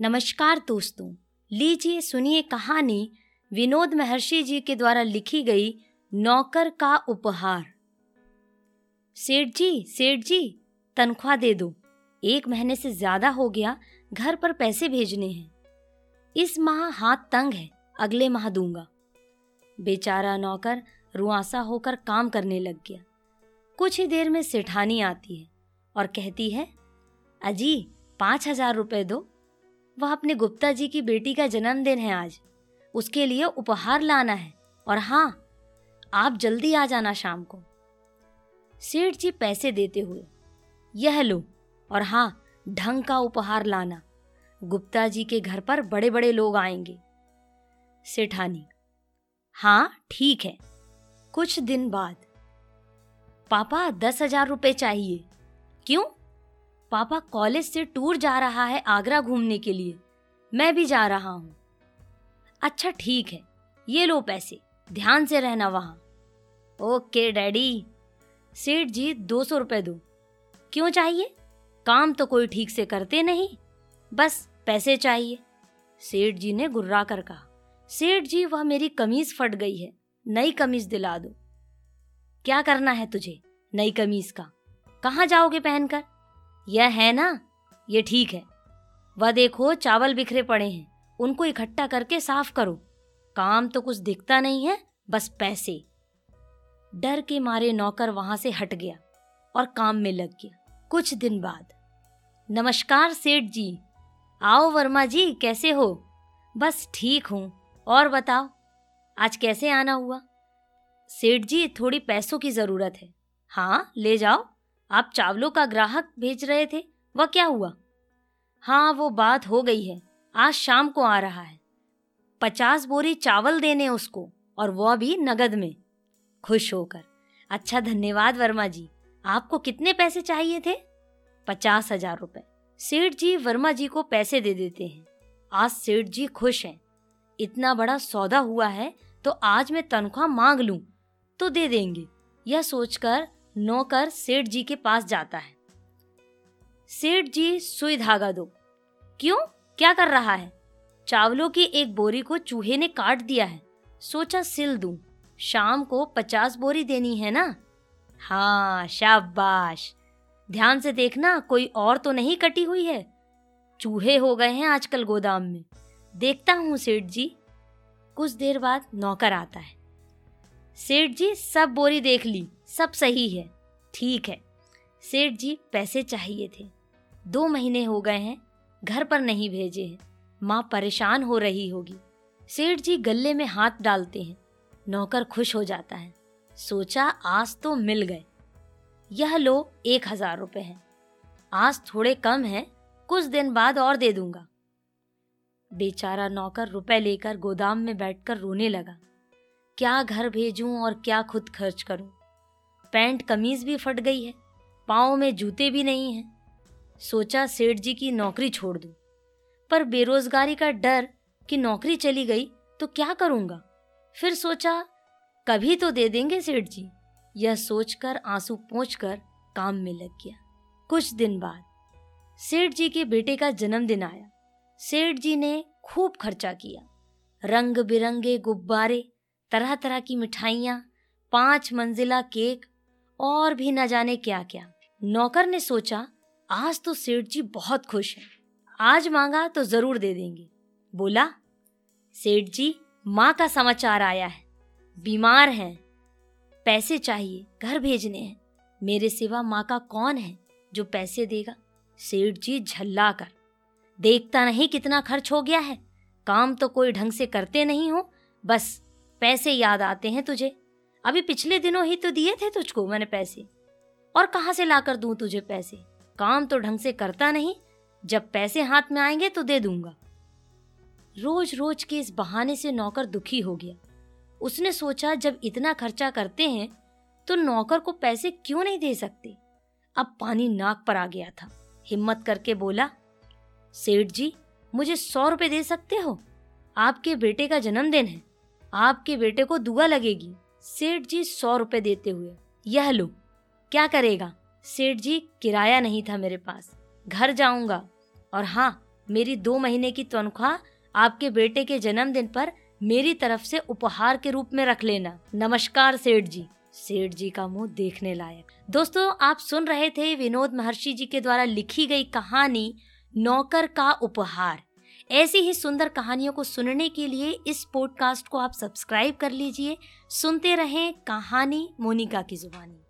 नमस्कार दोस्तों, लीजिए सुनिए कहानी विनोद महर्षि जी के द्वारा लिखी गई नौकर का उपहार। सेठ जी सेठ जी तनख्वाह दे दो। एक महीने से ज़्यादा हो गया, घर पर पैसे भेजने हैं। इस माह हाथ तंग है, अगले माह दूँगा। बेचारा नौकर रुआसा होकर काम करने लग गया। कुछ ही देर में सेठानी आती है और कहती है, अजी, पाँच हज़ार रुपये दो। वह अपने गुप्ता जी की बेटी का जन्मदिन है आज। उसके लिए उपहार लाना है। और हाँ आप जल्दी आ जाना शाम को। सेठ जी पैसे देते हुए, यह लो। और हाँ ढंग का उपहार लाना। गुप्ता जी के घर पर बड़े बड़े लोग आएँगे। सेठानी हाँ ठीक है। कुछ दिन बाद। पापा, दस हज़ार रुपये चाहिए। क्यों? पापा कॉलेज से टूर जा रहा है आगरा घूमने के लिए। मैं भी जा रहा हूँ। अच्छा ठीक है। ये लो पैसे। ध्यान से रहना वहाँ। Okay, daddy. सेठ जी, दो सौ रुपये दो। क्यों चाहिए? काम तो कोई ठीक से करते नहीं। बस, पैसे चाहिए। सेठ जी ने गुर्रा कर कहा। सेठ जी, वह मेरी कमीज फट गई है। नई कमीज दिला दो। क्या करना है तुझे, नई कमीज का? कहाँ जाओगे पहनकर? यह है ना? ये ठीक है। वह देखो, चावल बिखरे पड़े हैं। उनको इकट्ठा करके साफ़ करो। काम तो कुछ दिखता नहीं है, बस पैसे। डर के मारे नौकर वहाँ से हट गया और काम में लग गया। कुछ दिन बाद। नमस्कार, सेठ जी। आओ वर्मा जी, कैसे हो? बस ठीक हूँ। और बताओ, आज कैसे आना हुआ? सेठ जी, थोड़ी पैसों की ज़रूरत है। हाँ ले जाओ। आप चावलों का ग्राहक भेज रहे थे, वह क्या हुआ? हाँ वो बात हो गई है। आज शाम को आ रहा है। पचास बोरी चावल देने उसको, और वह भी नगद में। खुश होकर। अच्छा धन्यवाद वर्मा जी। आपको कितने पैसे चाहिए थे? पचास हज़ार रुपए। सेठ जी वर्मा जी को पैसे दे देते हैं। आज सेठ जी खुश हैं। इतना बड़ा सौदा हुआ है तो आज मैं तनख्वाह मांग लूँ। तो दे देंगे। यह सोचकर नौकर सेठ जी के पास जाता है। सेठ जी सुई धागा दो। क्यों? क्या कर रहा है? चावलों की एक बोरी को चूहे ने काट दिया है। सोचा सिल दूँ। शाम को पचास बोरी देनी है ना? हाँ शाबाश। ध्यान से देखना, कोई और तो नहीं कटी हुई है। चूहे हो गए हैं आजकल गोदाम में। देखता हूँ सेठ जी। कुछ देर बाद नौकर आता है। सेठ जी सब बोरी देख ली। सब सही है। ठीक है। सेठ जी, पैसे चाहिए थे। दो महीने हो गए हैं, घर पर नहीं भेजे हैं। माँ परेशान हो रही होगी। सेठ जी गले में हाथ डालते हैं। नौकर खुश हो जाता है। सोचा आज तो मिल गए। यह लो एक हज़ार रुपये है। आज थोड़े कम है, कुछ दिन बाद और दे दूँगा। बेचारा नौकर रुपए लेकर गोदाम में बैठकर रोने लगा। क्या घर भेजूं और क्या खुद खर्च करूँ? पैंट कमीज भी फट गई है, पाँव में जूते भी नहीं हैं। सोचा सेठ जी की नौकरी छोड़ दूँ, पर बेरोजगारी का डर कि नौकरी चली गई तो क्या करूँगा? फिर सोचा, कभी तो दे देंगे सेठ जी। यह सोचकर आँसू कर काम में लग गया। कुछ दिन बाद सेठ जी के बेटे का जन्मदिन आया। सेठ जी ने खूब खर्चा किया। रंग बिरंगे गुब्बारे तरह तरह की मिठाइयाँ, पाँच मंजिला केक और भी न जाने क्या क्या नौकर ने सोचा, आज तो सेठ जी बहुत खुश हैं। आज मांगा तो ज़रूर दे देंगे। बोला, सेठ जी, माँ का समाचार आया है। बीमार हैं। पैसे चाहिए, घर भेजने हैं। मेरे सिवा माँ का कौन है जो पैसे देगा? सेठ जी झल्ला कर, देखता नहीं कितना खर्च हो गया है। काम तो कोई ढंग से करते नहीं हो। बस, पैसे याद आते हैं तुझे। अभी पिछले दिनों ही तो दिए थे तुझको मैंने पैसे। और कहाँ से लाकर दूँ तुझे पैसे? काम तो ढंग से करता नहीं। जब पैसे हाथ में आएँगे तो दे दूँगा। रोज रोज के इस बहाने से नौकर दुखी हो गया। उसने सोचा, जब इतना खर्चा करते हैं तो नौकर को पैसे क्यों नहीं दे सकते? अब पानी नाक पर आ गया था। हिम्मत करके बोला, सेठ जी, मुझे सौ रुपए दे सकते हो? आपके बेटे का जन्मदिन है। आपके बेटे को दुआ लगेगी। सेठ जी सौ रुपए देते हुए, यह लो, क्या करेगा? सेठ जी, किराया नहीं था मेरे पास, घर जाऊँगा। और हाँ मेरी दो महीने की तनख्वाह आपके बेटे के जन्मदिन पर मेरी तरफ़ से उपहार के रूप में रख लेना। नमस्कार सेठ जी। सेठ जी का मुँह देखने लायक। दोस्तों, आप सुन रहे थे विनोद महर्षि जी के द्वारा लिखी गई कहानी, नौकर का उपहार। ऐसी ही सुंदर कहानियों को सुनने के लिए इस पॉडकास्ट को आप सब्सक्राइब कर लीजिए। सुनते रहें कहानी मोनिका की जुबानी।